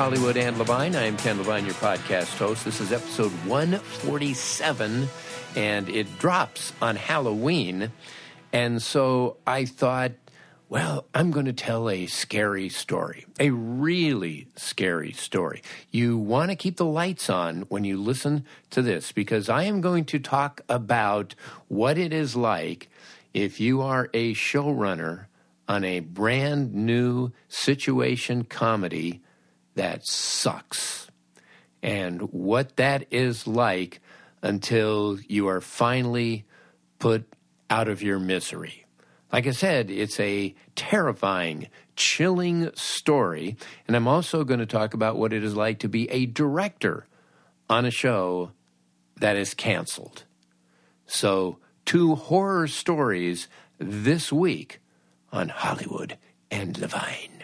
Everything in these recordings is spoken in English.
Hollywood and Levine. I am Ken Levine, your podcast host. This is episode 147, and it drops on Halloween. And so I thought, well, I'm going to tell a scary story, a really scary story. You want to keep the lights on when you listen to this because I am going to talk about what it is like if you are a showrunner on a brand new situation comedy that sucks and what that is like until you are finally put out of your misery. Like I said, it's a terrifying, chilling story. And I'm also going to talk about what it is like to be a director on a show that is canceled. So, two horror stories this week on Hollywood and Levine.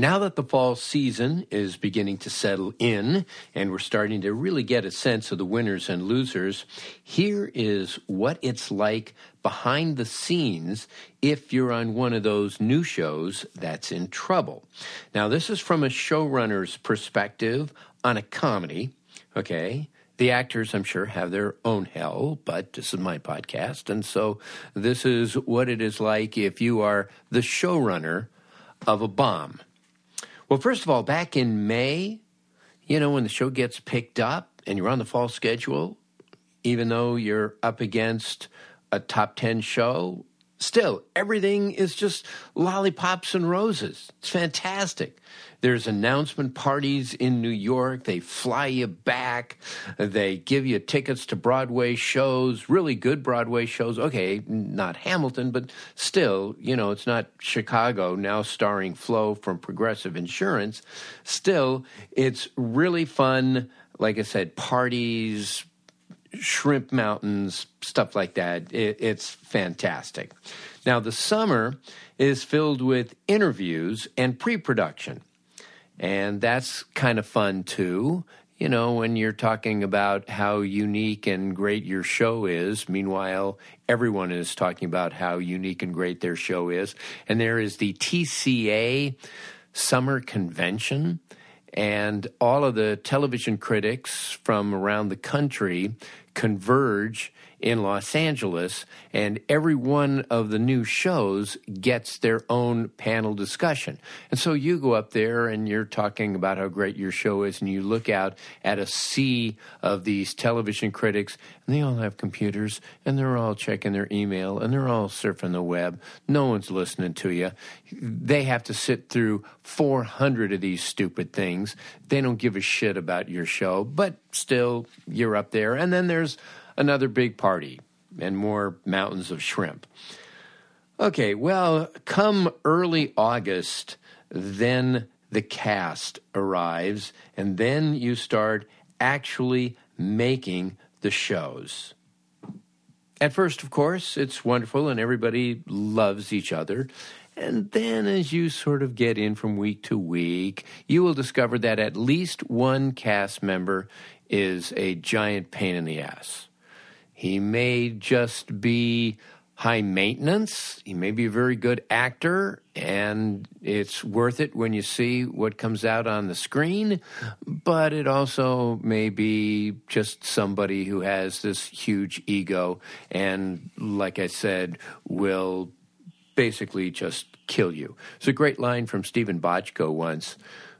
Now that the fall season is beginning to settle in and we're starting to really get a sense of the winners and losers, here is what it's like behind the scenes if you're on one of those new shows that's in trouble. Now, this is from a showrunner's perspective on a comedy, okay? The actors, I'm sure, have their own hell, but this is my podcast. And so this is what it is like if you are the showrunner of a bomb. Well, first of all, back in May, you know, when the show gets picked up and you're on the fall schedule, even though you're up against a top 10 show, still everything is just lollipops and roses. It's fantastic. There's announcement parties in New York. They fly you back. They give you tickets to Broadway shows, really good Broadway shows. Okay, not Hamilton, but still, you know, it's not Chicago now starring Flo from Progressive Insurance. Still, it's really fun. Like I said, parties, shrimp mountains, stuff like that. It, it's fantastic. Now, the summer is filled with interviews and pre production. And that's kind of fun too. You know, when you're talking about how unique and great your show is, meanwhile, everyone is talking about how unique and great their show is. And there is the TCA Summer Convention, and all of the television critics from around the country converge in Los Angeles, and every one of the new shows gets their own panel discussion. And so you go up there and you're talking about how great your show is, and you look out at a sea of these television critics, and they all have computers, and they're all checking their email, and they're all surfing the web. No one's listening to you. They have to sit through 400 of these stupid things. They don't give a shit about your show, but still, you're up there. And then there's another big party and more mountains of shrimp. Okay, well, come early August, then the cast arrives, and then you start actually making the shows. At first, of course, it's wonderful and everybody loves each other. And then, as you sort of get in from week to week, you will discover that at least one cast member is a giant pain in the ass He may just be high maintenance. He may be a very good actor, and it's worth it when you see what comes out on the screen. But it also may be just somebody who has this huge ego, and like I said, will basically just kill you. It's a great line from Steven Bochco once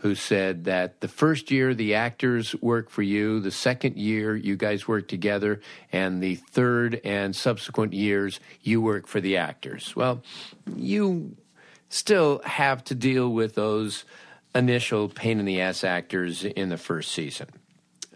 who said that the first year the actors work for you, the second year you guys work together, and the third and subsequent years you work for the actors. Well, you still have to deal with those initial pain in the ass actors in the first season.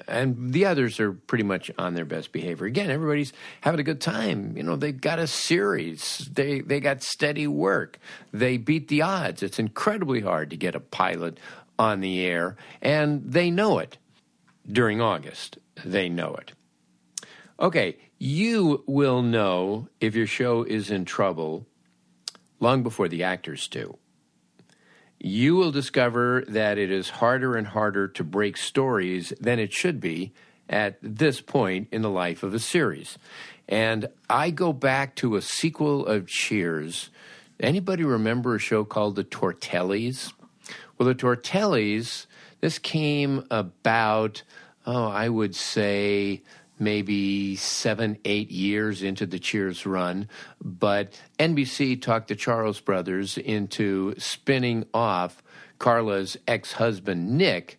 And the others are pretty much on their best behavior. Again, everybody's having a good time. You know, they've got a series. They they got steady work. They beat the odds. It's incredibly hard to get a pilot on the air, and they know it during August. They know it. Okay, you will know if your show is in trouble long before the actors do. You will discover that it is harder and harder to break stories than it should be at this point in the life of a series. And I go back to a sequel of Cheers. Anybody remember a show called The Tortellis? Well, the Tortellis, this came about, oh, I would say maybe seven, eight years into the Cheers run. But NBC talked the Charles brothers into spinning off Carla's ex husband, Nick,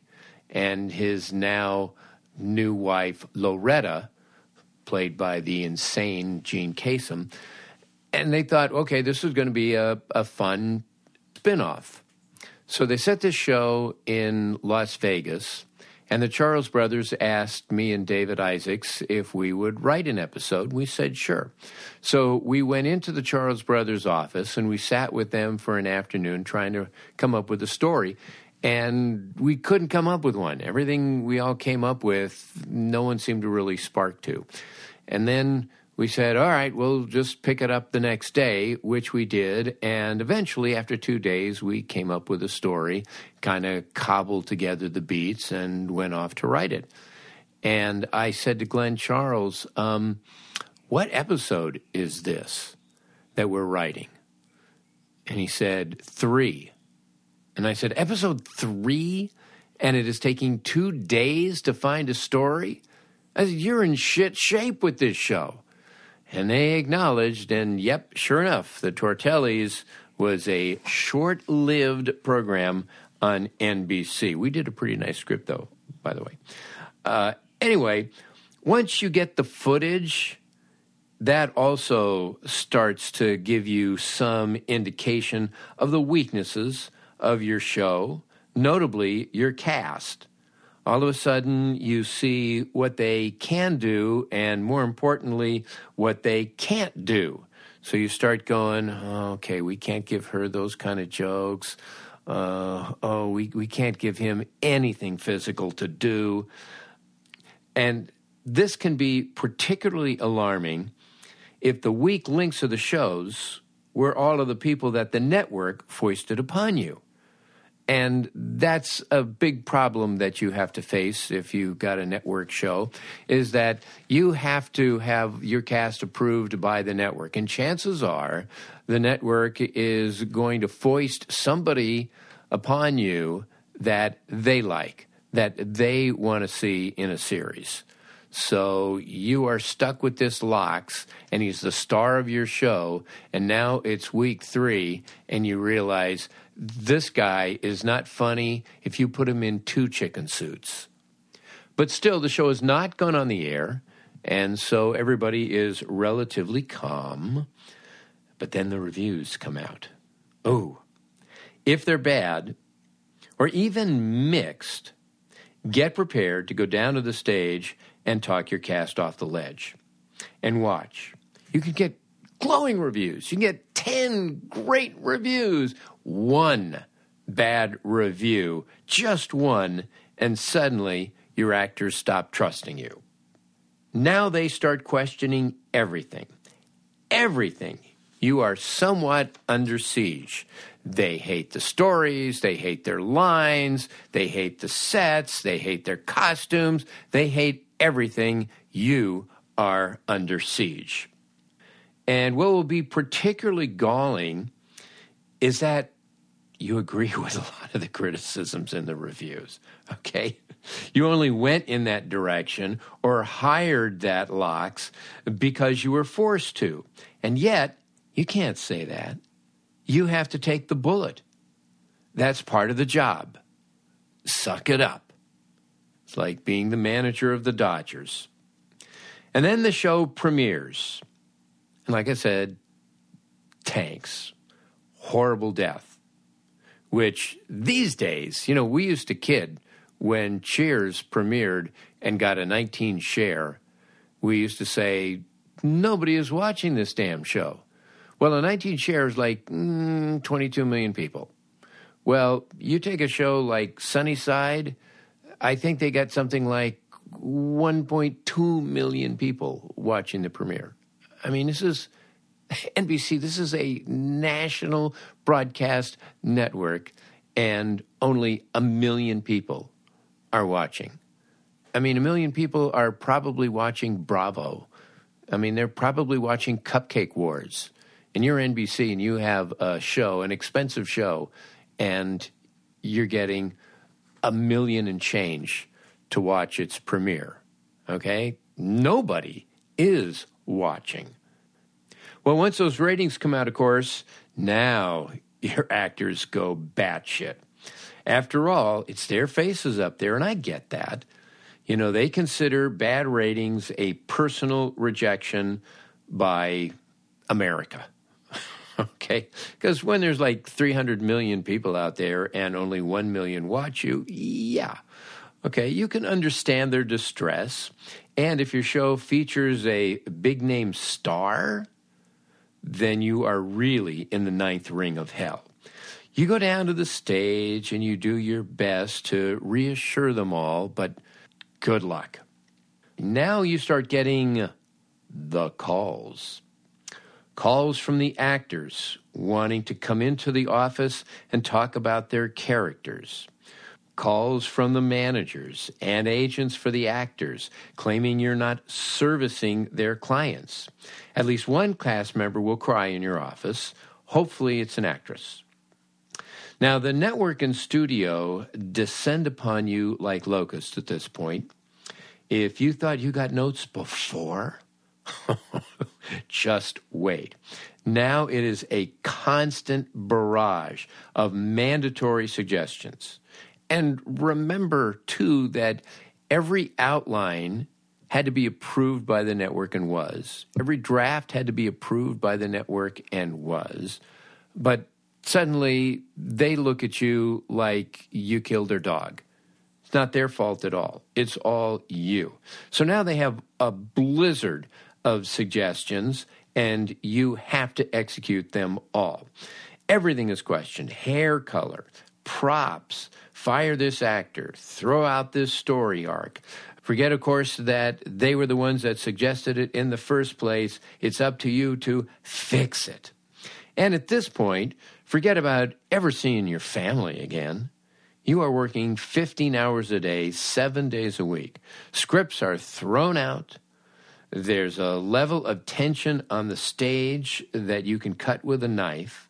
and his now new wife, Loretta, played by the insane Jean Kasem. And they thought, okay, this is going to be a, a fun spin off. So they set this show in Las Vegas, and the Charles brothers asked me and David Isaacs if we would write an episode. We said sure. So we went into the Charles brothers' office and we sat with them for an afternoon trying to come up with a story. And we couldn't come up with one. Everything we all came up with, no one seemed to really spark to. And then we said, all right, we'll just pick it up the next day, which we did. And eventually, after two days, we came up with a story, kind of cobbled together the beats, and went off to write it. And I said to Glenn Charles, um, what episode is this that we're writing? And he said, three. And I said, episode three? And it is taking two days to find a story? I said, you're in shit shape with this show. And they acknowledged, and yep, sure enough, the Tortellis was a short lived program on NBC. We did a pretty nice script, though, by the way. Uh, anyway, once you get the footage, that also starts to give you some indication of the weaknesses of your show, notably your cast all of a sudden you see what they can do and more importantly what they can't do. So you start going oh, okay we can't give her those kind of jokes. Uh, oh we, we can't give him anything physical to do. And this can be particularly alarming if the weak links of the shows were all of the people that the network foisted upon you and that's a big problem that you have to face if you've got a network show is that you have to have your cast approved by the network. And chances are the network is going to foist somebody upon you that they like, that they want to see in a series. So you are stuck with this Locks, and he's the star of your show, and now it's week three, and you realize – this guy is not funny if you put him in two chicken suits. But still, the show has not gone on the air, and so everybody is relatively calm. But then the reviews come out. Oh, if they're bad or even mixed, get prepared to go down to the stage and talk your cast off the ledge. And watch. You can get glowing reviews. You can get 10 great reviews, one bad review, just one, and suddenly your actors stop trusting you. Now they start questioning everything. Everything. You are somewhat under siege. They hate the stories, they hate their lines, they hate the sets, they hate their costumes, they hate everything you are under siege. And what will be particularly galling is that you agree with a lot of the criticisms in the reviews, okay? You only went in that direction or hired that locks because you were forced to. And yet, you can't say that. You have to take the bullet. That's part of the job. Suck it up. It's like being the manager of the Dodgers. And then the show premieres. And like I said, tanks, horrible death, which these days, you know, we used to kid when Cheers premiered and got a 19 share. We used to say, nobody is watching this damn show. Well, a 19 share is like mm, 22 million people. Well, you take a show like Sunnyside, I think they got something like 1.2 million people watching the premiere. I mean, this is NBC, this is a national broadcast network, and only a million people are watching. I mean, a million people are probably watching Bravo. I mean, they're probably watching Cupcake Wars. And you're NBC and you have a show, an expensive show, and you're getting a million and change to watch its premiere. Okay? Nobody is watching. Well, once those ratings come out, of course, now your actors go batshit. After all, it's their faces up there, and I get that. You know, they consider bad ratings a personal rejection by America. okay? Because when there's like 300 million people out there and only 1 million watch you, yeah. Okay, you can understand their distress. And if your show features a big name star, then you are really in the ninth ring of hell. You go down to the stage and you do your best to reassure them all, but good luck. Now you start getting the calls. Calls from the actors wanting to come into the office and talk about their characters calls from the managers and agents for the actors claiming you're not servicing their clients. At least one cast member will cry in your office. Hopefully, it's an actress. Now, the network and studio descend upon you like locusts at this point. If you thought you got notes before, just wait. Now it is a constant barrage of mandatory suggestions. And remember, too, that every outline had to be approved by the network and was. Every draft had to be approved by the network and was. But suddenly they look at you like you killed their dog. It's not their fault at all. It's all you. So now they have a blizzard of suggestions and you have to execute them all. Everything is questioned hair color, props, fire this actor, throw out this story arc. Forget, of course, that they were the ones that suggested it in the first place. It's up to you to fix it. And at this point, forget about ever seeing your family again. You are working 15 hours a day, seven days a week. Scripts are thrown out. There's a level of tension on the stage that you can cut with a knife.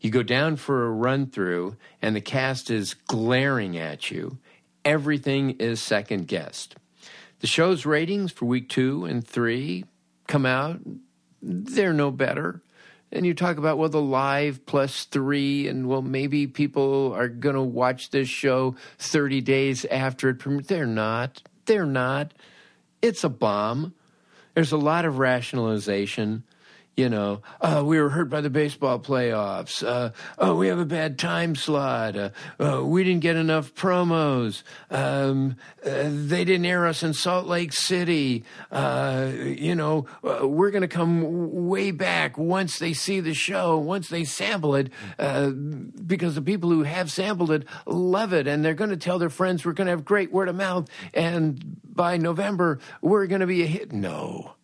You go down for a run through, and the cast is glaring at you. Everything is second guessed. The show's ratings for week two and three come out. They're no better. And you talk about, well, the live plus three, and well, maybe people are going to watch this show 30 days after it premieres. They're not. They're not. It's a bomb. There's a lot of rationalization you know, uh, we were hurt by the baseball playoffs. Uh, oh, we have a bad time slot. Uh, uh we didn't get enough promos. Um, uh, they didn't air us in Salt Lake City. Uh, you know, we're going to come way back once they see the show, once they sample it, because the people who have sampled it love it, and they're going to tell their friends we're going to have great word of mouth, and by November we're going to be a hit. No,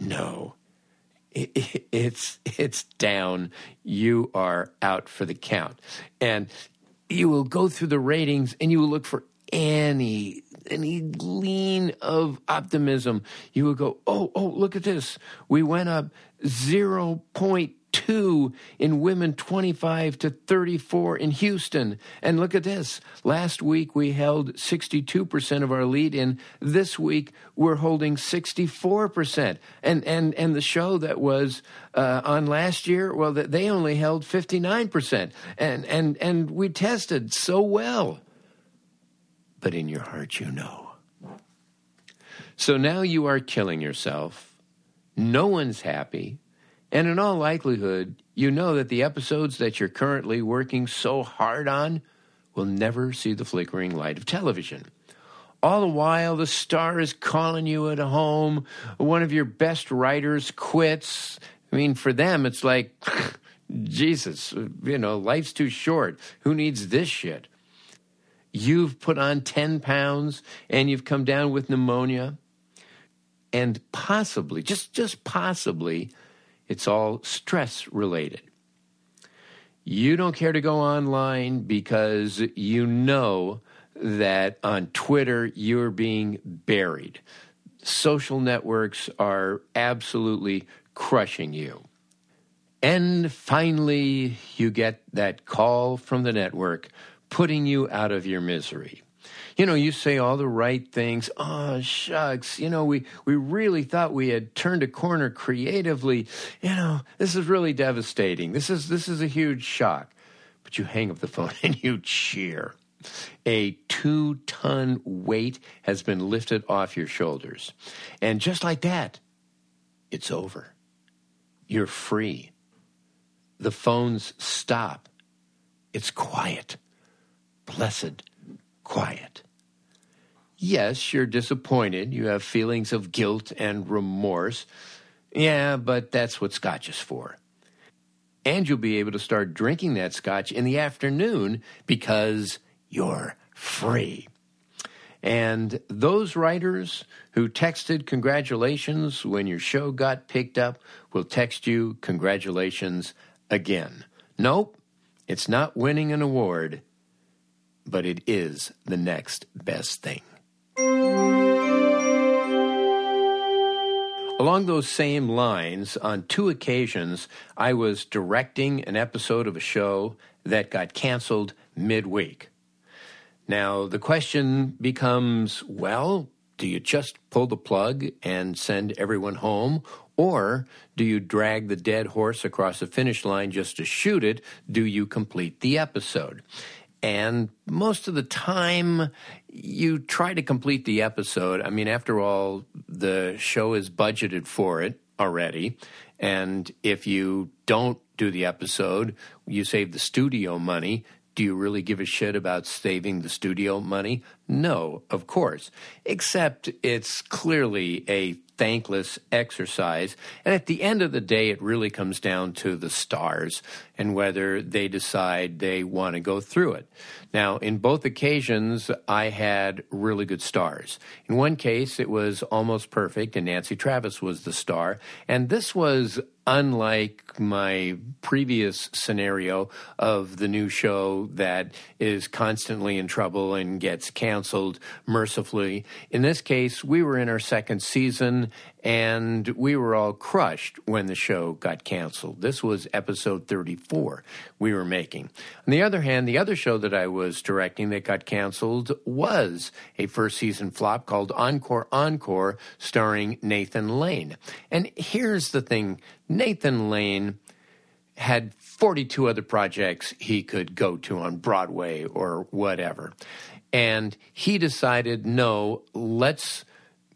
no it, it's it's down. You are out for the count, and you will go through the ratings and you will look for any any glean of optimism, you will go, "Oh, oh, look at this. We went up 0.2 in women 25 to 34 in Houston. And look at this. Last week we held 62% of our lead in. This week we're holding 64%. And and and the show that was uh, on last year, well they only held 59%. And and and we tested so well but in your heart you know. So now you are killing yourself. No one's happy. And in all likelihood, you know that the episodes that you're currently working so hard on will never see the flickering light of television. All the while, the star is calling you at home. One of your best writers quits. I mean, for them, it's like, Jesus, you know, life's too short. Who needs this shit? you've put on 10 pounds and you've come down with pneumonia and possibly just just possibly it's all stress related. You don't care to go online because you know that on Twitter you're being buried. Social networks are absolutely crushing you. And finally you get that call from the network putting you out of your misery. You know, you say all the right things. Oh, shucks. You know, we, we really thought we had turned a corner creatively. You know, this is really devastating. This is, this is a huge shock. But you hang up the phone and you cheer. A two ton weight has been lifted off your shoulders. And just like that, it's over. You're free. The phones stop. It's quiet blessed quiet. Yes, you're disappointed. You have feelings of guilt and remorse. Yeah, but that's what scotch is for. And you'll be able to start drinking that scotch in the afternoon because you're free. And those writers who texted congratulations when your show got picked up will text you congratulations again. Nope, it's not winning an award but it is the next best thing. Along those same lines, on two occasions, I was directing an episode of a show that got canceled midweek. Now, the question becomes well, do you just pull the plug and send everyone home? Or do you drag the dead horse across the finish line just to shoot it? Do you complete the episode? And most of the time, you try to complete the episode. I mean, after all, the show is budgeted for it already. And if you don't do the episode, you save the studio money. Do you really give a shit about saving the studio money? No, of course. Except it's clearly a thankless exercise. And at the end of the day, it really comes down to the stars and whether they decide they want to go through it. Now, in both occasions, I had really good stars. In one case, it was almost perfect, and Nancy Travis was the star. And this was unlike my previous scenario of the new show that is constantly in trouble and gets canceled mercifully. In this case, we were in our second season and we were all crushed when the show got canceled. This was episode 34 we were making. On the other hand, the other show that I was directing that got canceled was a first season flop called Encore Encore, starring Nathan Lane. And here's the thing Nathan Lane had 42 other projects he could go to on Broadway or whatever. And he decided, no, let's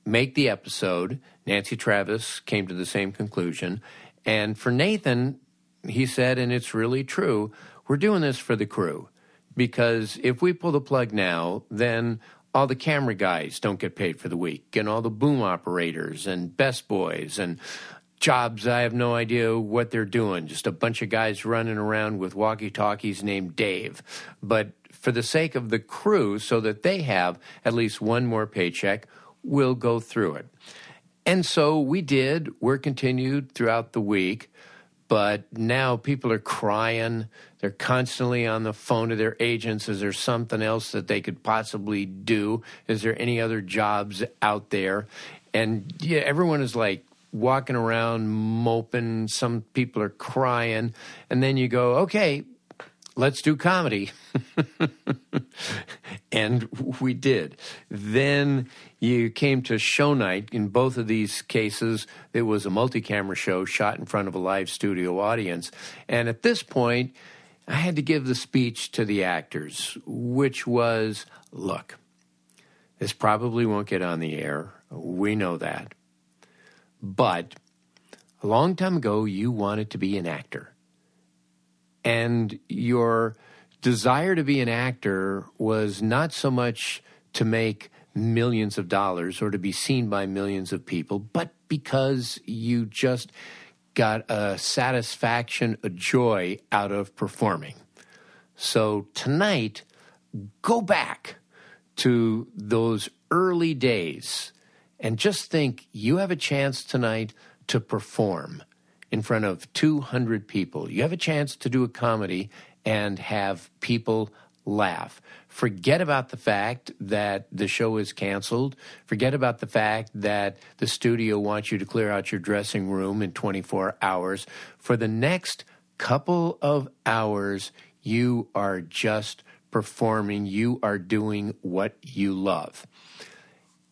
make the episode. Nancy Travis came to the same conclusion. And for Nathan, he said, and it's really true, we're doing this for the crew. Because if we pull the plug now, then all the camera guys don't get paid for the week, and all the boom operators and best boys and jobs I have no idea what they're doing. Just a bunch of guys running around with walkie talkies named Dave. But for the sake of the crew, so that they have at least one more paycheck, we'll go through it. And so we did. We're continued throughout the week. but now people are crying. They're constantly on the phone to their agents. Is there something else that they could possibly do? Is there any other jobs out there? And yeah, everyone is like walking around moping. Some people are crying. And then you go, okay, let's do comedy. and we did. Then you came to show night. In both of these cases, it was a multi camera show shot in front of a live studio audience. And at this point, I had to give the speech to the actors, which was look, this probably won't get on the air. We know that. But a long time ago, you wanted to be an actor and your desire to be an actor was not so much to make millions of dollars or to be seen by millions of people, but because you just got a satisfaction, a joy out of performing. So tonight, go back to those early days and just think you have a chance tonight to perform in front of 200 people. You have a chance to do a comedy and have people laugh. Forget about the fact that the show is canceled. Forget about the fact that the studio wants you to clear out your dressing room in 24 hours. For the next couple of hours, you are just performing. You are doing what you love.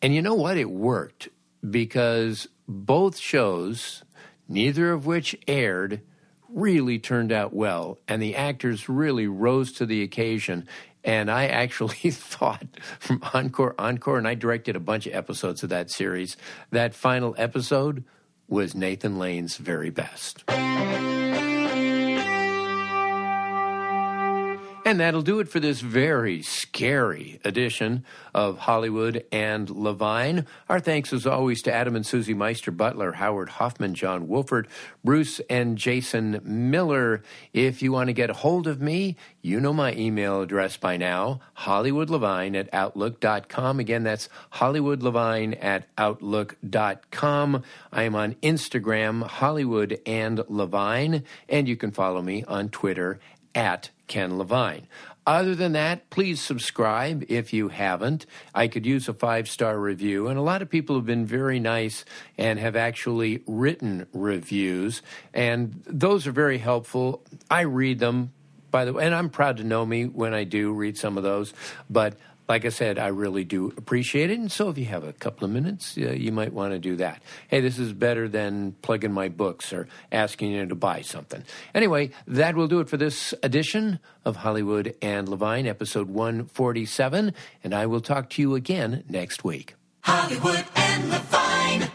And you know what? It worked because both shows neither of which aired, really turned out well, and the actors really rose to the occasion. And I actually thought from Encore, Encore, and I directed a bunch of episodes of that series, that final episode was Nathan Lane's very best. And that'll do it for this very scary edition of Hollywood and Levine. Our thanks, as always, to Adam and Susie Meister Butler, Howard Hoffman, John Wolford, Bruce and Jason Miller. If you want to get a hold of me, you know my email address by now, HollywoodLevine at Outlook.com. Again, that's HollywoodLevine at Outlook.com. I am on Instagram, Hollywood and Levine, and you can follow me on Twitter at Ken Levine. Other than that, please subscribe if you haven't. I could use a five star review, and a lot of people have been very nice and have actually written reviews, and those are very helpful. I read them, by the way, and I'm proud to know me when I do read some of those, but like I said, I really do appreciate it. And so if you have a couple of minutes, uh, you might want to do that. Hey, this is better than plugging my books or asking you to buy something. Anyway, that will do it for this edition of Hollywood and Levine, episode 147. And I will talk to you again next week. Hollywood and Levine.